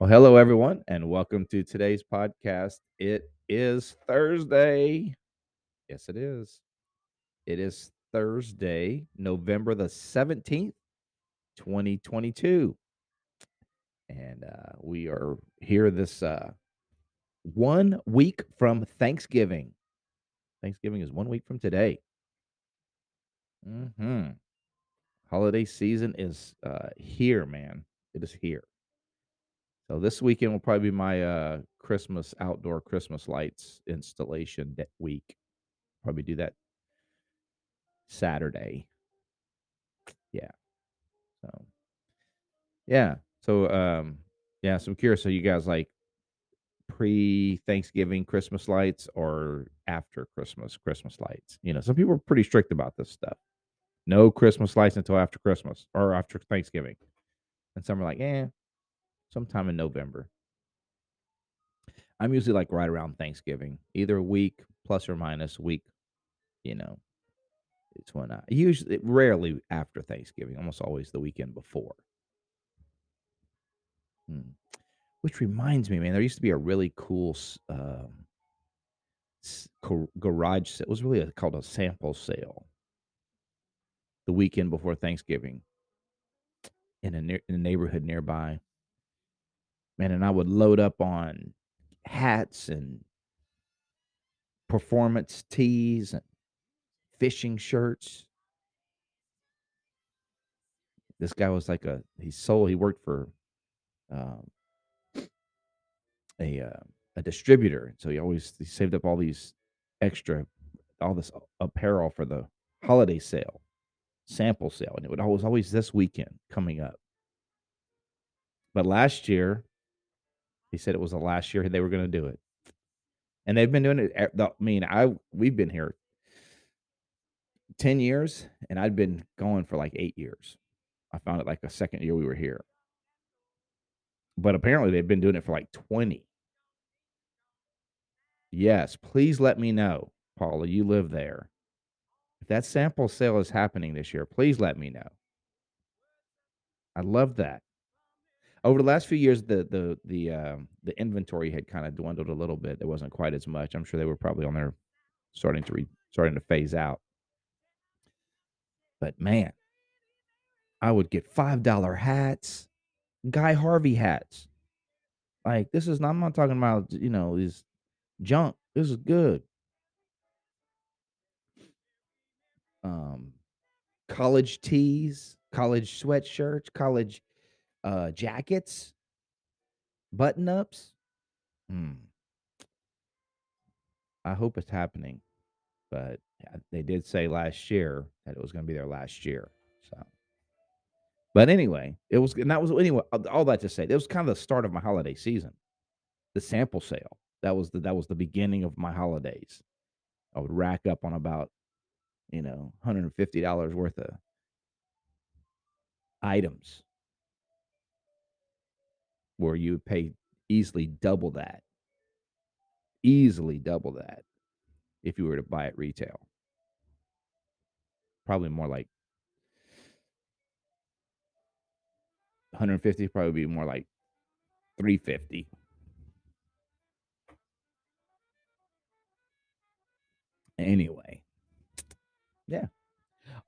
Well, hello, everyone, and welcome to today's podcast. It is Thursday. Yes, it is. It is Thursday, November the 17th, 2022. And uh, we are here this uh, one week from Thanksgiving. Thanksgiving is one week from today. hmm Holiday season is uh, here, man. It is here. So this weekend will probably be my uh Christmas outdoor Christmas lights installation that week. Probably do that Saturday. Yeah. So yeah. So um yeah, so I'm curious. So you guys like pre Thanksgiving Christmas lights or after Christmas Christmas lights? You know, some people are pretty strict about this stuff. No Christmas lights until after Christmas or after Thanksgiving. And some are like, eh, sometime in November. I'm usually like right around Thanksgiving, either a week plus or minus week. You know, it's when I usually rarely after Thanksgiving, almost always the weekend before. Hmm. Which reminds me, man, there used to be a really cool um, garage sale. It was really a, called a sample sale the weekend before Thanksgiving in a, near, in a neighborhood nearby man, and I would load up on hats and performance tees and fishing shirts. This guy was like a he sold he worked for um, a uh, a distributor, so he always he saved up all these extra all this apparel for the holiday sale, sample sale, and it would always always this weekend coming up. But last year, he said it was the last year they were going to do it, and they've been doing it. I mean, I we've been here ten years, and I'd been going for like eight years. I found it like a second year we were here, but apparently they've been doing it for like twenty. Yes, please let me know, Paula. You live there. If that sample sale is happening this year, please let me know. I love that over the last few years, the the the um, the inventory had kind of dwindled a little bit. There wasn't quite as much. I'm sure they were probably on there starting to re, starting to phase out. But man, I would get five dollar hats, Guy Harvey hats. Like this is not. I'm not talking about you know this junk. This is good. Um, college tees, college sweatshirts, college uh, jackets, button ups. Hmm. I hope it's happening, but they did say last year that it was going to be their last year. So, but anyway, it was, and that was anyway. All that to say, it was kind of the start of my holiday season. The sample sale that was the that was the beginning of my holidays. I would rack up on about, you know, hundred and fifty dollars worth of items where you would pay easily double that, easily double that if you were to buy it retail. Probably more like 150 probably be more like 350 anyway. Yeah.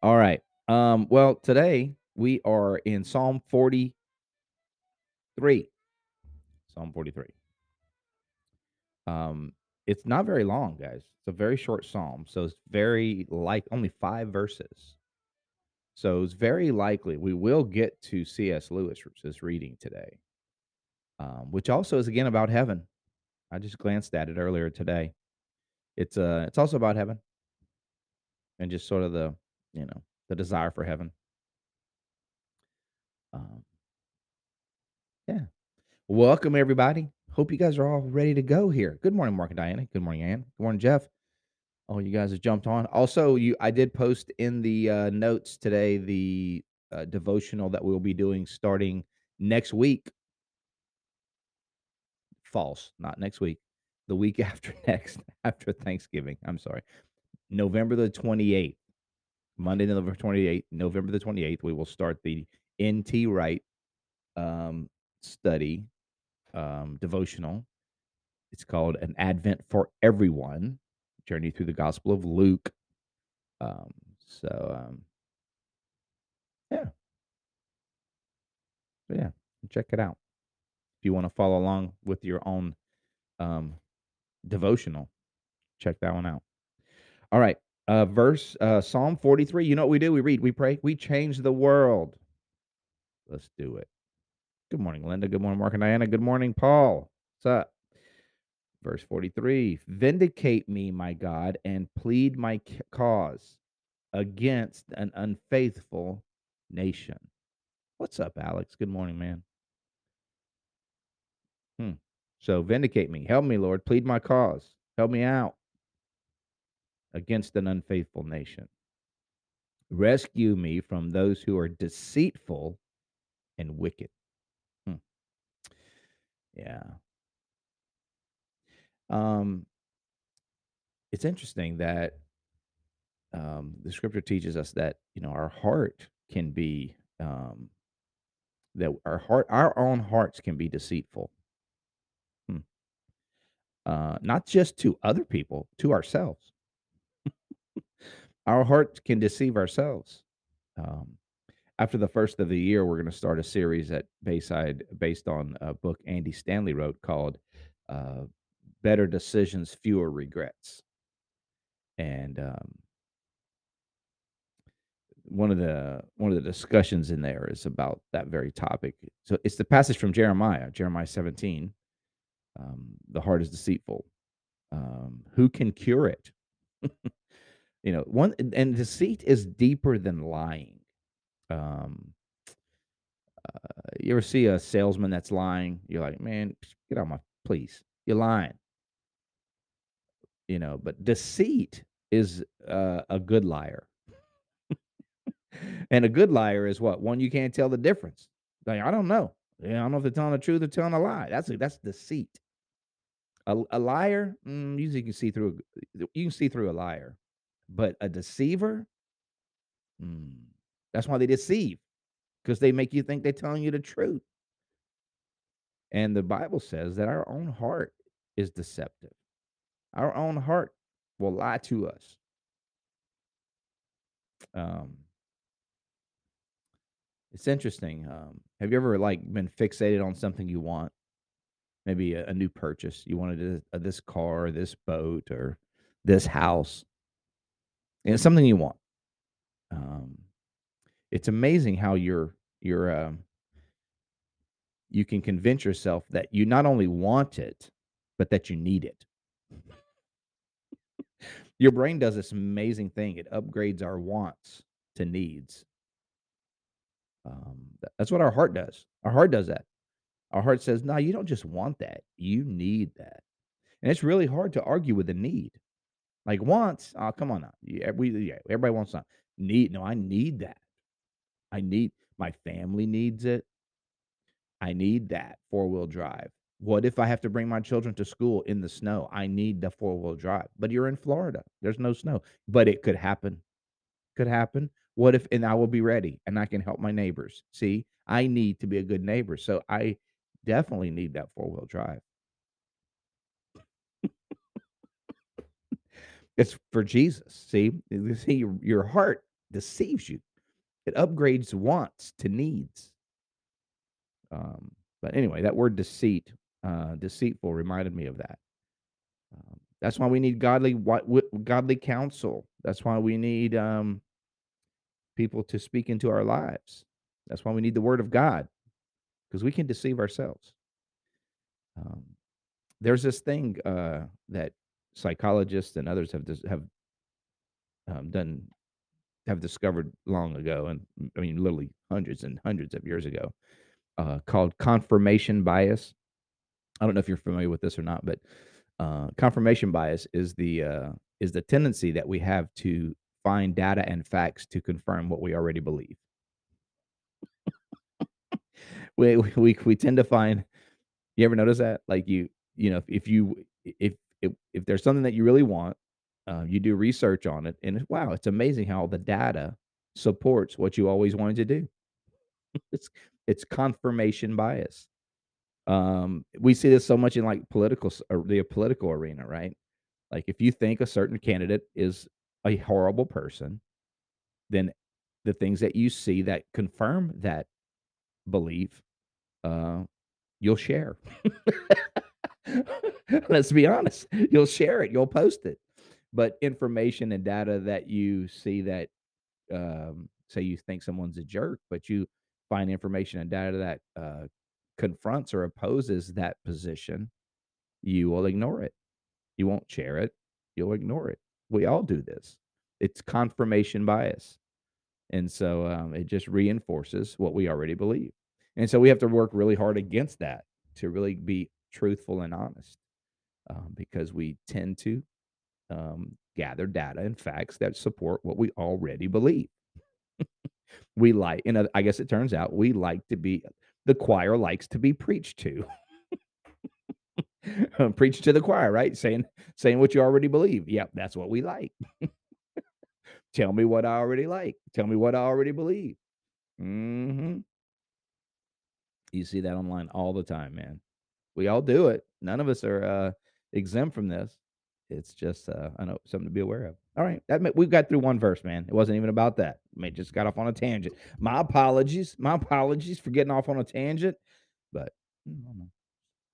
All right. Um well today we are in psalm 43 Psalm 43. Um, it's not very long, guys. It's a very short psalm, so it's very like only five verses. So it's very likely we will get to C.S. Lewis's reading today, um, which also is again about heaven. I just glanced at it earlier today. It's uh, it's also about heaven, and just sort of the you know the desire for heaven. Um, yeah, Welcome, everybody. Hope you guys are all ready to go here. Good morning, Mark and Diana. Good morning, Ann. Good morning, Jeff. Oh, you guys have jumped on. Also, you, I did post in the uh, notes today the uh, devotional that we'll be doing starting next week. False, not next week. The week after next, after Thanksgiving. I'm sorry, November the 28th, Monday, November 28th, November the 28th. We will start the NT Wright um, study um, devotional. It's called An Advent for Everyone Journey through the Gospel of Luke. Um, so, um, yeah. So, yeah, check it out. If you want to follow along with your own um, devotional, check that one out. All right. Uh, verse uh, Psalm 43. You know what we do? We read, we pray, we change the world. Let's do it. Good morning, Linda. Good morning, Mark and Diana. Good morning, Paul. What's up? Verse 43 Vindicate me, my God, and plead my cause against an unfaithful nation. What's up, Alex? Good morning, man. Hmm. So vindicate me. Help me, Lord. Plead my cause. Help me out against an unfaithful nation. Rescue me from those who are deceitful and wicked. Yeah. Um, it's interesting that um, the scripture teaches us that you know our heart can be um, that our heart, our own hearts can be deceitful. Hmm. Uh, not just to other people, to ourselves. our hearts can deceive ourselves. Um, after the first of the year, we're going to start a series at Bayside based on a book Andy Stanley wrote called uh, "Better Decisions, Fewer Regrets." And um, one of the one of the discussions in there is about that very topic. So it's the passage from Jeremiah, Jeremiah 17. Um, the heart is deceitful. Um, who can cure it? you know, one and deceit is deeper than lying. Um, uh, you ever see a salesman that's lying? You're like, man, get out of my please. You're lying. You know, but deceit is uh, a good liar. and a good liar is what one you can't tell the difference. Like I don't know. I don't know if they're telling the truth or telling a lie. That's that's deceit. A, a liar, mm, usually you can see through. You can see through a liar, but a deceiver, mm, that's why they deceive, because they make you think they're telling you the truth. And the Bible says that our own heart is deceptive. Our own heart will lie to us. Um, it's interesting. Um, have you ever like been fixated on something you want? Maybe a, a new purchase. You wanted a, a, this car, this boat, or this house. And it's something you want. Um, it's amazing how you're you're um, you can convince yourself that you not only want it, but that you need it. Your brain does this amazing thing. It upgrades our wants to needs. Um, that's what our heart does. Our heart does that. Our heart says, "No, you don't just want that. You need that." And it's really hard to argue with the need. Like wants, oh come on now. We yeah, everybody wants that. Need no, I need that. I need my family needs it. I need that four wheel drive. What if I have to bring my children to school in the snow? I need the four wheel drive. But you're in Florida. There's no snow. But it could happen. Could happen. What if and I will be ready and I can help my neighbors. See, I need to be a good neighbor. So I definitely need that four wheel drive. it's for Jesus. See, see your, your heart deceives you. It upgrades wants to needs. Um, but anyway, that word deceit uh, deceitful reminded me of that. Um, that's why we need godly godly counsel. That's why we need um, people to speak into our lives. That's why we need the Word of God, because we can deceive ourselves. Um, there's this thing uh, that psychologists and others have have um, done have discovered long ago, and I mean literally hundreds and hundreds of years ago, uh, called confirmation bias. I don't know if you're familiar with this or not, but uh, confirmation bias is the uh, is the tendency that we have to find data and facts to confirm what we already believe. we, we we tend to find. You ever notice that? Like you you know if, if you if, if if there's something that you really want, uh, you do research on it, and wow, it's amazing how the data supports what you always wanted to do. it's it's confirmation bias. Um, we see this so much in like political or the political arena, right? Like if you think a certain candidate is a horrible person, then the things that you see that confirm that belief, uh, you'll share. Let's be honest. You'll share it, you'll post it. But information and data that you see that um, say you think someone's a jerk, but you find information and data that uh, confronts or opposes that position, you will ignore it. You won't share it. You'll ignore it. We all do this. It's confirmation bias. And so um, it just reinforces what we already believe. And so we have to work really hard against that to really be truthful and honest um, because we tend to um, gather data and facts that support what we already believe. we like, and I guess it turns out we like to be, the choir likes to be preached to. Preach to the choir, right? Saying saying what you already believe. Yep, that's what we like. Tell me what I already like. Tell me what I already believe. hmm You see that online all the time, man. We all do it. None of us are uh, exempt from this. It's just uh, I know something to be aware of. All right, that we got through one verse, man. It wasn't even about that. I mean, just got off on a tangent. My apologies. My apologies for getting off on a tangent, but mm, I don't know.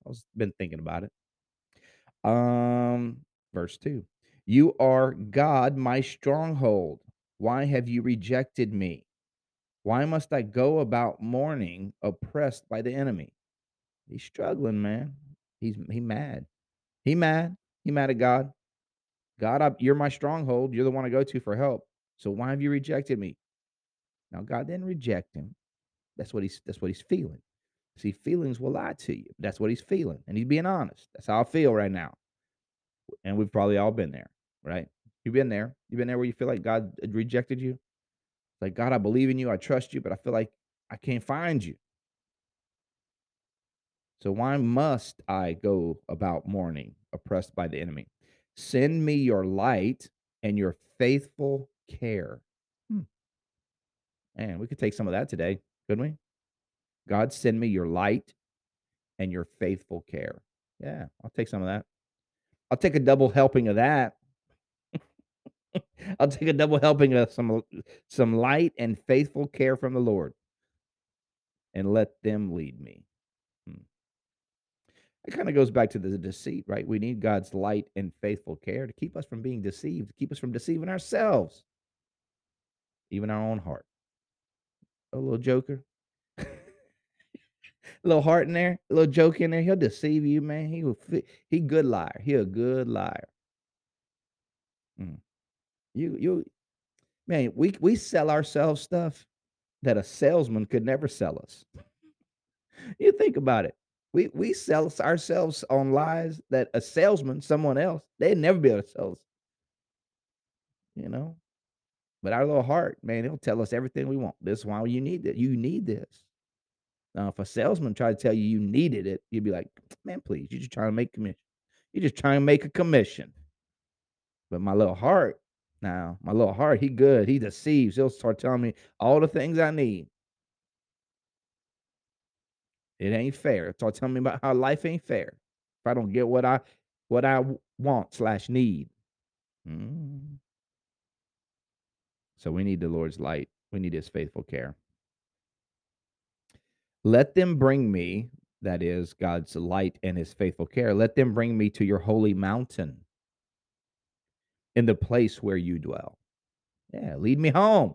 I was been thinking about it. Um, verse 2. You are God, my stronghold. Why have you rejected me? Why must I go about mourning, oppressed by the enemy? He's struggling, man. He's he mad. He mad. He mad at God. God, I, you're my stronghold. You're the one I go to for help. So why have you rejected me? Now God didn't reject him. That's what he's that's what he's feeling. See, feelings will lie to you. That's what he's feeling. And he's being honest. That's how I feel right now. And we've probably all been there, right? You've been there. You've been there where you feel like God rejected you. Like, God, I believe in you. I trust you, but I feel like I can't find you. So why must I go about mourning, oppressed by the enemy? Send me your light and your faithful care. Hmm. Man, we could take some of that today, couldn't we? God, send me your light and your faithful care. Yeah, I'll take some of that. I'll take a double helping of that. I'll take a double helping of some some light and faithful care from the Lord, and let them lead me. It kind of goes back to the deceit, right? We need God's light and faithful care to keep us from being deceived, to keep us from deceiving ourselves, even our own heart. A little joker a little heart in there, a little joke in there. He'll deceive you, man. He will. He good liar. He a good liar. Mm. You you, man. We we sell ourselves stuff that a salesman could never sell us. you think about it. We we sell ourselves on lies that a salesman, someone else, they'd never be able to sell us. You know, but our little heart, man, it'll tell us everything we want. This is why you need it. You need this. Now, if a salesman tried to tell you you needed it, you'd be like, man, please, you're just trying to make commission. You're just trying to make a commission. But my little heart, now, my little heart, he good. He deceives. He'll start telling me all the things I need. It ain't fair. Start telling me about how life ain't fair. If I don't get what I what I want slash need. Mm. So we need the Lord's light. We need his faithful care. Let them bring me, that is God's light and his faithful care, let them bring me to your holy mountain in the place where you dwell. Yeah, lead me home.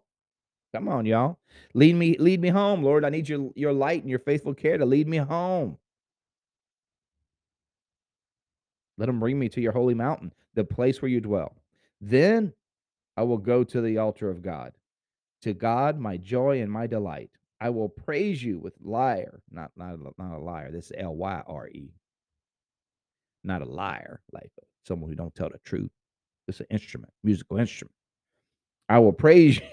Come on, y'all. Lead me, lead me home, Lord. I need your, your light and your faithful care to lead me home. Let them bring me to your holy mountain, the place where you dwell. Then I will go to the altar of God, to God, my joy and my delight. I will praise you with lyre, not not not a liar. This is L Y R E, not a liar, like someone who don't tell the truth. It's an instrument, musical instrument. I will praise you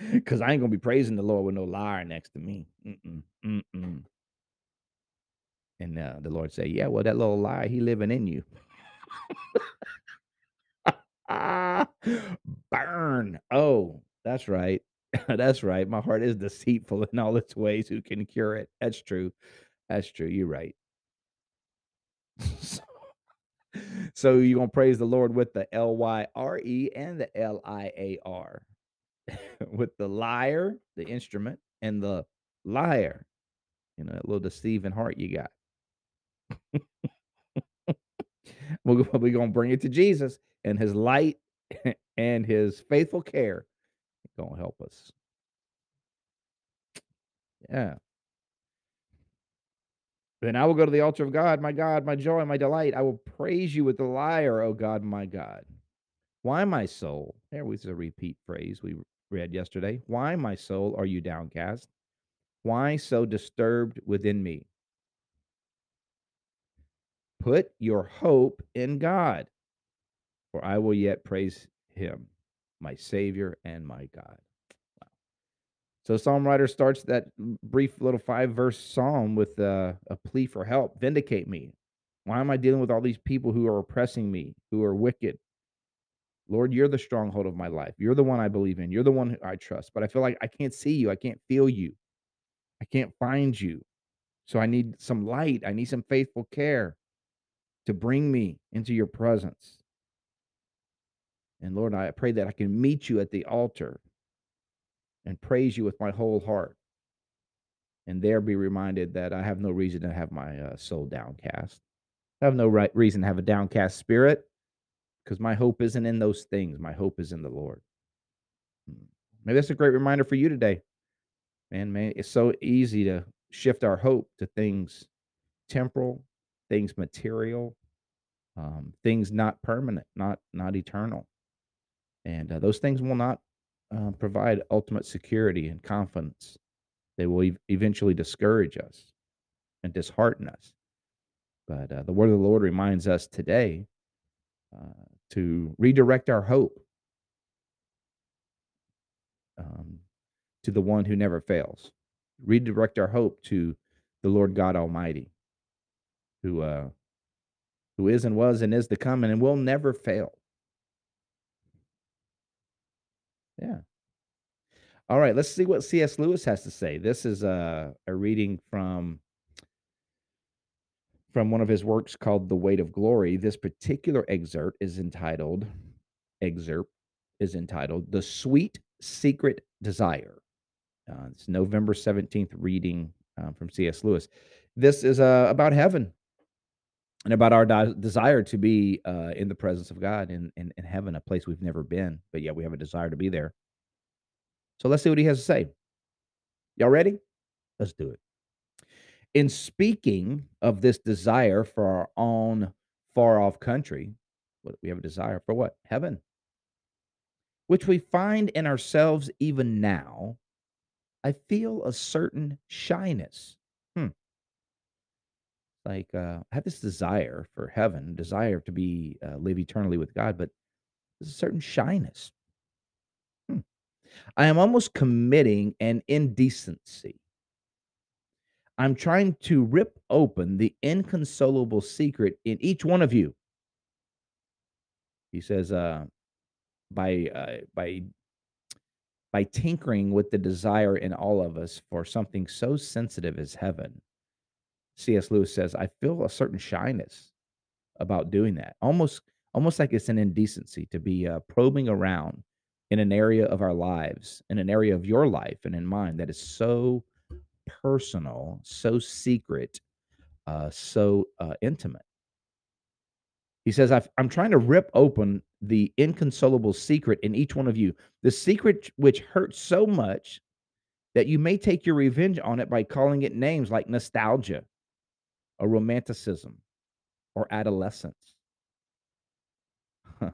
because I ain't gonna be praising the Lord with no liar next to me. Mm-mm, mm-mm. And uh, the Lord say, "Yeah, well, that little liar, he living in you." Burn. Oh, that's right. that's right. My heart is deceitful in all its ways. Who can cure it? That's true. That's true. You're right. so, so you're gonna praise the Lord with the L Y R E and the L I A R, with the lyre, the instrument, and the liar. You know, that little deceiving heart you got. we're, we're gonna bring it to Jesus and His light and His faithful care. Gonna help us. Yeah. Then I will go to the altar of God, my God, my joy, my delight. I will praise you with the lyre, O God, my God. Why, my soul? There was a repeat phrase we read yesterday. Why, my soul, are you downcast? Why so disturbed within me? Put your hope in God, for I will yet praise him, my Savior and my God. Wow. So, Psalm writer starts that brief little five verse psalm with uh, a plea for help vindicate me. Why am I dealing with all these people who are oppressing me, who are wicked? Lord, you're the stronghold of my life. You're the one I believe in. You're the one I trust. But I feel like I can't see you. I can't feel you. I can't find you. So I need some light. I need some faithful care to bring me into your presence. And Lord, I pray that I can meet you at the altar and praise you with my whole heart. And there be reminded that I have no reason to have my uh, soul downcast. I have no right reason to have a downcast spirit because my hope isn't in those things. My hope is in the Lord. Hmm. Maybe that's a great reminder for you today. Man, man, it's so easy to shift our hope to things temporal, things material, um, things not permanent, not not eternal, and uh, those things will not uh, provide ultimate security and confidence. They will ev- eventually discourage us and dishearten us. But uh, the word of the Lord reminds us today uh, to redirect our hope um, to the one who never fails. Redirect our hope to the Lord God Almighty, who uh, who is and was and is to come and will never fail. Yeah. All right, let's see what C.S. Lewis has to say. This is a, a reading from from one of his works called The Weight of Glory. This particular excerpt is entitled excerpt is entitled The Sweet Secret Desire. Uh, it's November 17th reading uh, from C.S. Lewis. This is uh, about heaven and about our de- desire to be uh, in the presence of God in, in, in heaven, a place we've never been, but yet we have a desire to be there. So let's see what he has to say. Y'all ready? Let's do it. In speaking of this desire for our own far off country, we have a desire for what? Heaven, which we find in ourselves even now, I feel a certain shyness. Hmm. Like uh, I have this desire for heaven, desire to be uh, live eternally with God, but there's a certain shyness. Hmm. I am almost committing an indecency. I'm trying to rip open the inconsolable secret in each one of you. He says, uh, by uh, by by tinkering with the desire in all of us for something so sensitive as heaven. C.S. Lewis says, I feel a certain shyness about doing that. Almost almost like it's an indecency to be uh, probing around in an area of our lives, in an area of your life and in mine that is so personal, so secret, uh, so uh, intimate. He says, i am trying to rip open the inconsolable secret in each one of you, the secret which hurts so much that you may take your revenge on it by calling it names like nostalgia or romanticism or adolescence.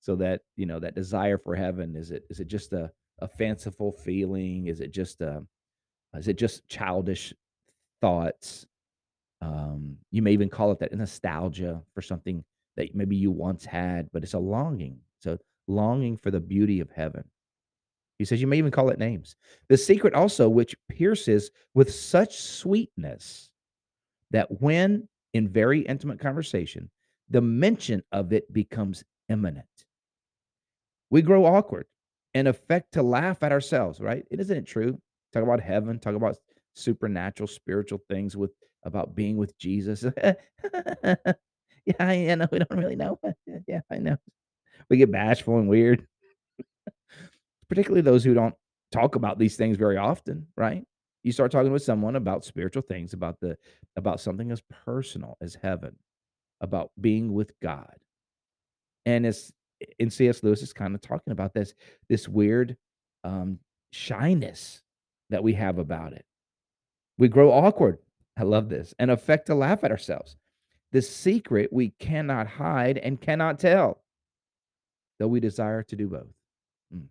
so that, you know, that desire for heaven, is it is it just a, a fanciful feeling? Is it just a is it just childish thoughts? Um, you may even call it that nostalgia for something that maybe you once had, but it's a longing. So longing for the beauty of heaven. He says you may even call it names. The secret also, which pierces with such sweetness that when in very intimate conversation, the mention of it becomes imminent. We grow awkward and affect to laugh at ourselves, right? Isn't it true? Talk about heaven, talk about supernatural, spiritual things with about being with Jesus. yeah, I know we don't really know. yeah, I know. We get bashful and weird, particularly those who don't talk about these things very often, right? You start talking with someone about spiritual things, about the about something as personal as heaven, about being with God. And it's in C.S. Lewis is kind of talking about this this weird um, shyness that we have about it. We grow awkward. I love this and affect to laugh at ourselves. The secret we cannot hide and cannot tell, though we desire to do both. Mm.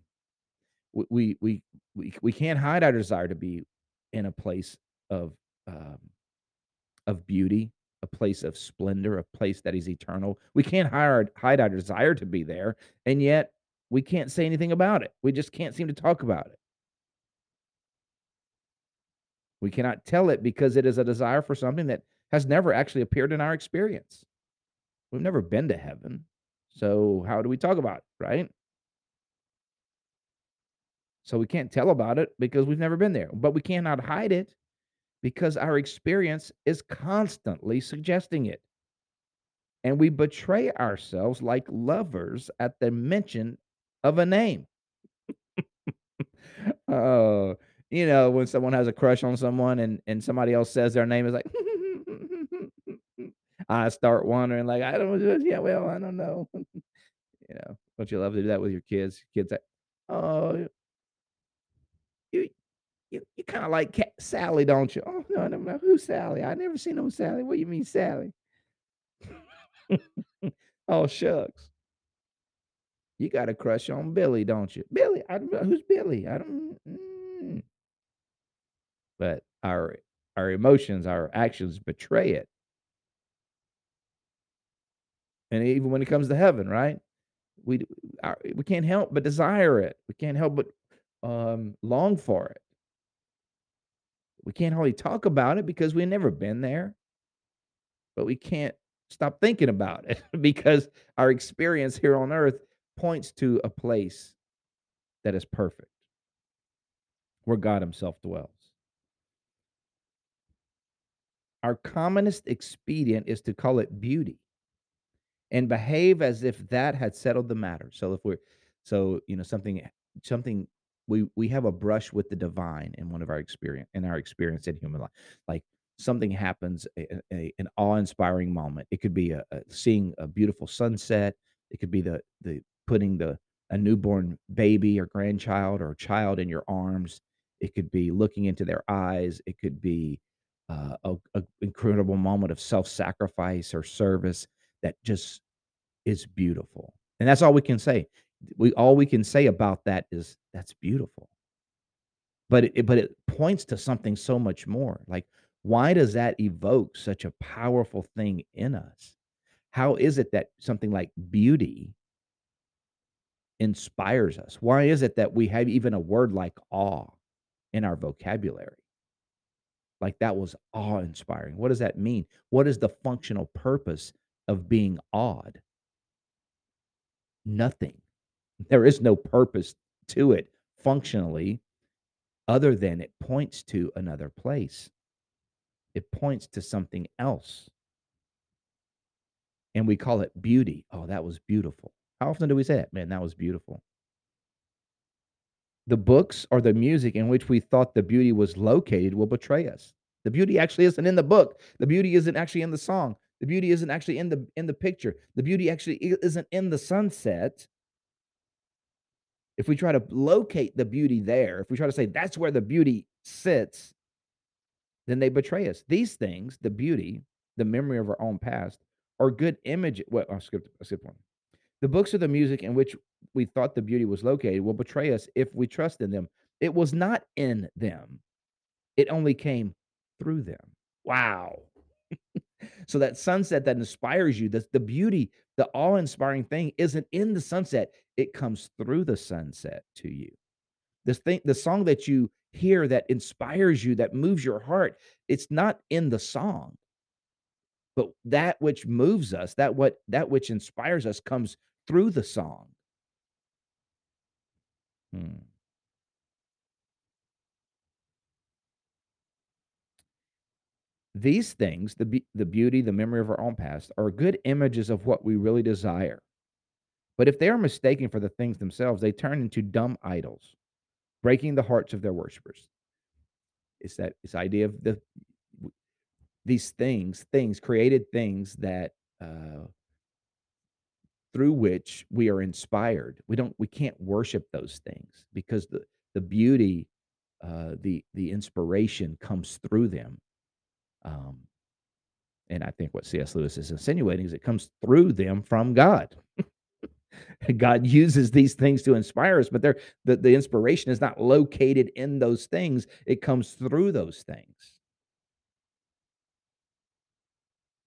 We, we we we can't hide our desire to be in a place of um, of beauty, a place of splendor, a place that is eternal. We can't hide, hide our desire to be there, and yet we can't say anything about it. We just can't seem to talk about it. We cannot tell it because it is a desire for something that has never actually appeared in our experience. We've never been to heaven. So, how do we talk about it, right? So, we can't tell about it because we've never been there, but we cannot hide it because our experience is constantly suggesting it. And we betray ourselves like lovers at the mention of a name. oh, you know, when someone has a crush on someone and, and somebody else says their name is like, I start wondering, like, I don't know. Yeah, well, I don't know. you know, don't you love to do that with your kids? Kids like, oh, you you you kinda like Ca Sally, don't you? "Oh, no, know. Who's Sally? I never seen no Sally. What do you mean Sally?" "Oh, shucks." "You got a crush on Billy, don't you?" "Billy? I don't know. Who's Billy? I don't mm." But our our emotions, our actions betray it. And even when it comes to heaven, right? We our we can't help but desire it. We can't help but, um, long for it. We can't hardly talk about it because we've never been there. But we can't stop thinking about it because our experience here on earth points to a place that is perfect, where God Himself dwells. Our commonest expedient is to call it beauty and behave as if that had settled the matter. So if we're so you know something something we we have a brush with the divine in one of our experience in our experience in human life like something happens a, a- an awe-inspiring moment. It could be a, a seeing a beautiful sunset. It could be the the putting the a newborn baby or grandchild or child in your arms. It could be looking into their eyes. It could be uh, a, a incredible moment of self-sacrifice or service that just is beautiful and that's all we can say we all we can say about that is that's beautiful. But it but it points to something so much more. Like, why does that evoke such a powerful thing in us? How is it that something like beauty inspires us? Why is it that we have even a word like awe in our vocabulary? Like that was awe inspiring. What does that mean? What is the functional purpose of being awed? Nothing. There is no purpose to it functionally other than it points to another place. It points to something else. And we call it beauty. Oh, that was beautiful. How often do we say that? Man, that was beautiful. The books or the music in which we thought the beauty was located will betray us. The beauty actually isn't in the book. The beauty isn't actually in the song. The beauty isn't actually in the in the picture. The beauty actually isn't in the sunset. If we try to locate the beauty there, if we try to say that's where the beauty sits, then they betray us. These things, the beauty, the memory of our own past, are good image. Well, I skipped, I skipped one. The books are the music in which we thought the beauty was located will betray us if we trust in them. It was not in them. It only came through them. Wow. so that sunset that inspires you, the, the beauty, the awe-inspiring thing isn't in the sunset. It comes through the sunset to you. This thing, the song that you hear that inspires you, that moves your heart, it's not in the song. But that which moves us, that what that which inspires us comes through the song. Hmm. These things, the, be- the beauty, the memory of our own past, are good images of what we really desire. But if they are mistaken for the things themselves, they turn into dumb idols, breaking the hearts of their worshippers. It's that this idea of the these things, things created things that uh, through which we are inspired. We don't, we can't worship those things because the the beauty, uh, the the inspiration comes through them. Um, and I think what C.S. Lewis is insinuating is it comes through them from God. God uses these things to inspire us, but they're, the, the inspiration is not located in those things. It comes through those things.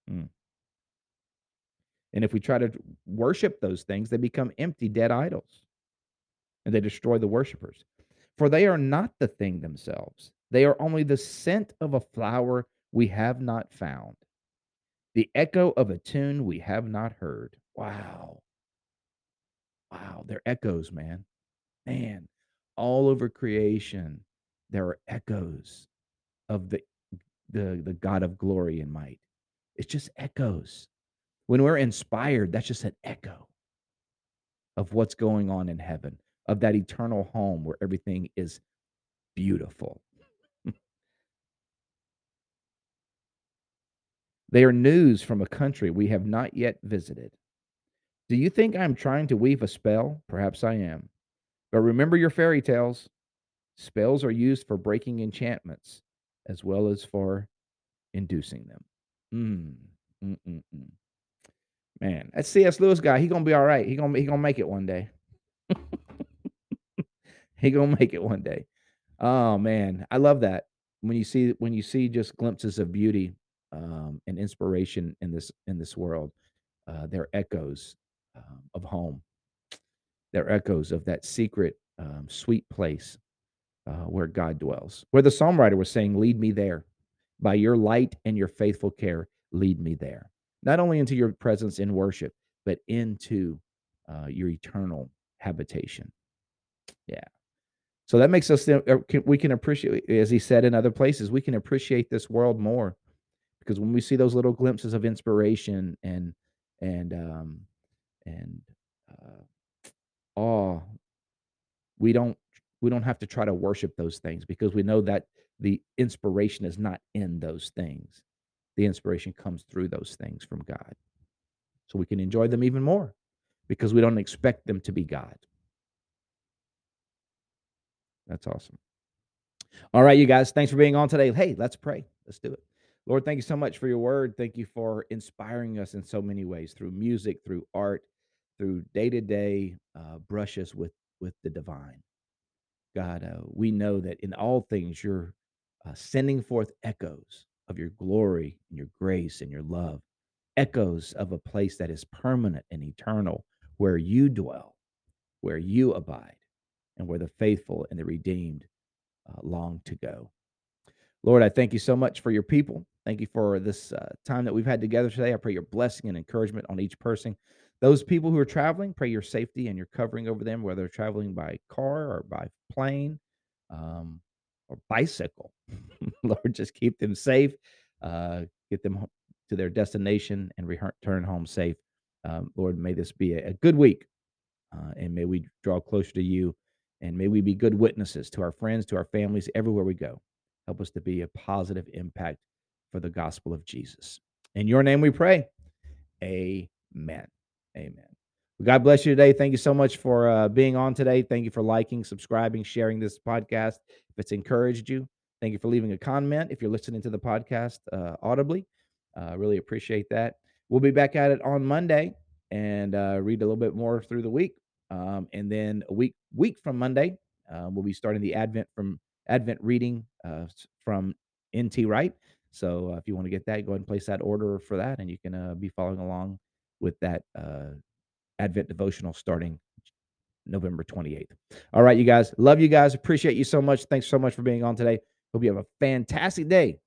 Hmm. And if we try to worship those things, they become empty, dead idols, and they destroy the worshipers. For they are not the thing themselves, they are only the scent of a flower we have not found, the echo of a tune we have not heard. Wow. Wow. They're echoes, man. Man, all over creation, there are echoes of the, the, the God of glory and might. It's just echoes. When we're inspired, that's just an echo of what's going on in heaven, of that eternal home where everything is beautiful. they are news from a country we have not yet visited. Do you think I'm trying to weave a spell? Perhaps I am. But remember your fairy tales. Spells are used for breaking enchantments as well as for inducing them. Mm, mm, mm, mm. Man, that C.S. Lewis guy, he gonna be all right. He gonna he gonna make it one day. he gonna make it one day. Oh man, I love that when you see when you see just glimpses of beauty um, and inspiration in this in this world. Uh, they're echoes um, of home. They're echoes of that secret, um, sweet place uh, where God dwells. Where the psalm writer was saying, "Lead me there, by your light and your faithful care. Lead me there." Not only into your presence in worship, but into uh, your eternal habitation. Yeah. So that makes us, uh, we can appreciate, as he said in other places, we can appreciate this world more because when we see those little glimpses of inspiration and, and, um, and, uh, awe, we don't, we don't have to try to worship those things because we know that the inspiration is not in those things the inspiration comes through those things from God. So we can enjoy them even more because we don't expect them to be God. That's awesome. All right, you guys, thanks for being on today. Hey, let's pray. Let's do it. Lord, thank you so much for your word. Thank you for inspiring us in so many ways through music, through art, through day to day brushes with, with the divine. God, uh, we know that in all things you're uh, sending forth echoes of your glory and your grace and your love, echoes of a place that is permanent and eternal, where you dwell, where you abide, and where the faithful and the redeemed uh, long to go. Lord, I thank you so much for your people. Thank you for this uh, time that we've had together today. I pray your blessing and encouragement on each person. Those people who are traveling, pray your safety and your covering over them, whether traveling by car or by plane. Um, or bicycle. Lord, just keep them safe, uh, get them to their destination, and return home safe. Um, Lord, may this be a, a good week, uh, and may we draw closer to you, and may we be good witnesses to our friends, to our families, everywhere we go. Help us to be a positive impact for the gospel of Jesus. In your name we pray. Amen. Amen. God bless you today. Thank you so much for uh, being on today. Thank you for liking, subscribing, sharing this podcast. If it's encouraged you, thank you for leaving a comment. If you're listening to the podcast uh, audibly, uh, really appreciate that. We'll be back at it on Monday and uh, read a little bit more through the week. Um, and then a week week from Monday, uh, we'll be starting the Advent from Advent reading uh, from NT Wright. So uh, if you want to get that, go ahead and place that order for that, and you can uh, be following along with that Advent devotional starting November 28th. All right, you guys. Love you guys. Appreciate you so much. Thanks so much for being on today. Hope you have a fantastic day.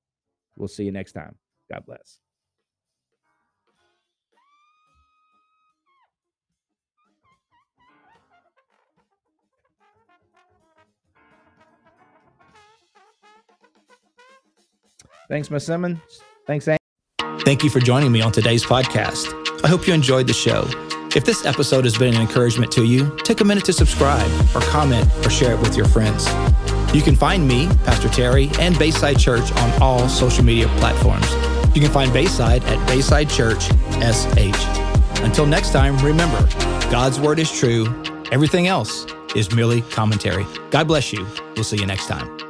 We'll see you next time. God bless. Thanks, Miss Simmons. Thanks, Andy. Thank you for joining me on today's podcast. I hope you enjoyed the show. If this episode has been an encouragement to you, take a minute to subscribe or comment or share it with your friends. You can find me, Pastor Terry, and Bayside Church on all social media platforms. You can find Bayside at Bayside Church SH. Until next time, remember God's word is true, everything else is merely commentary. God bless you. We'll see you next time.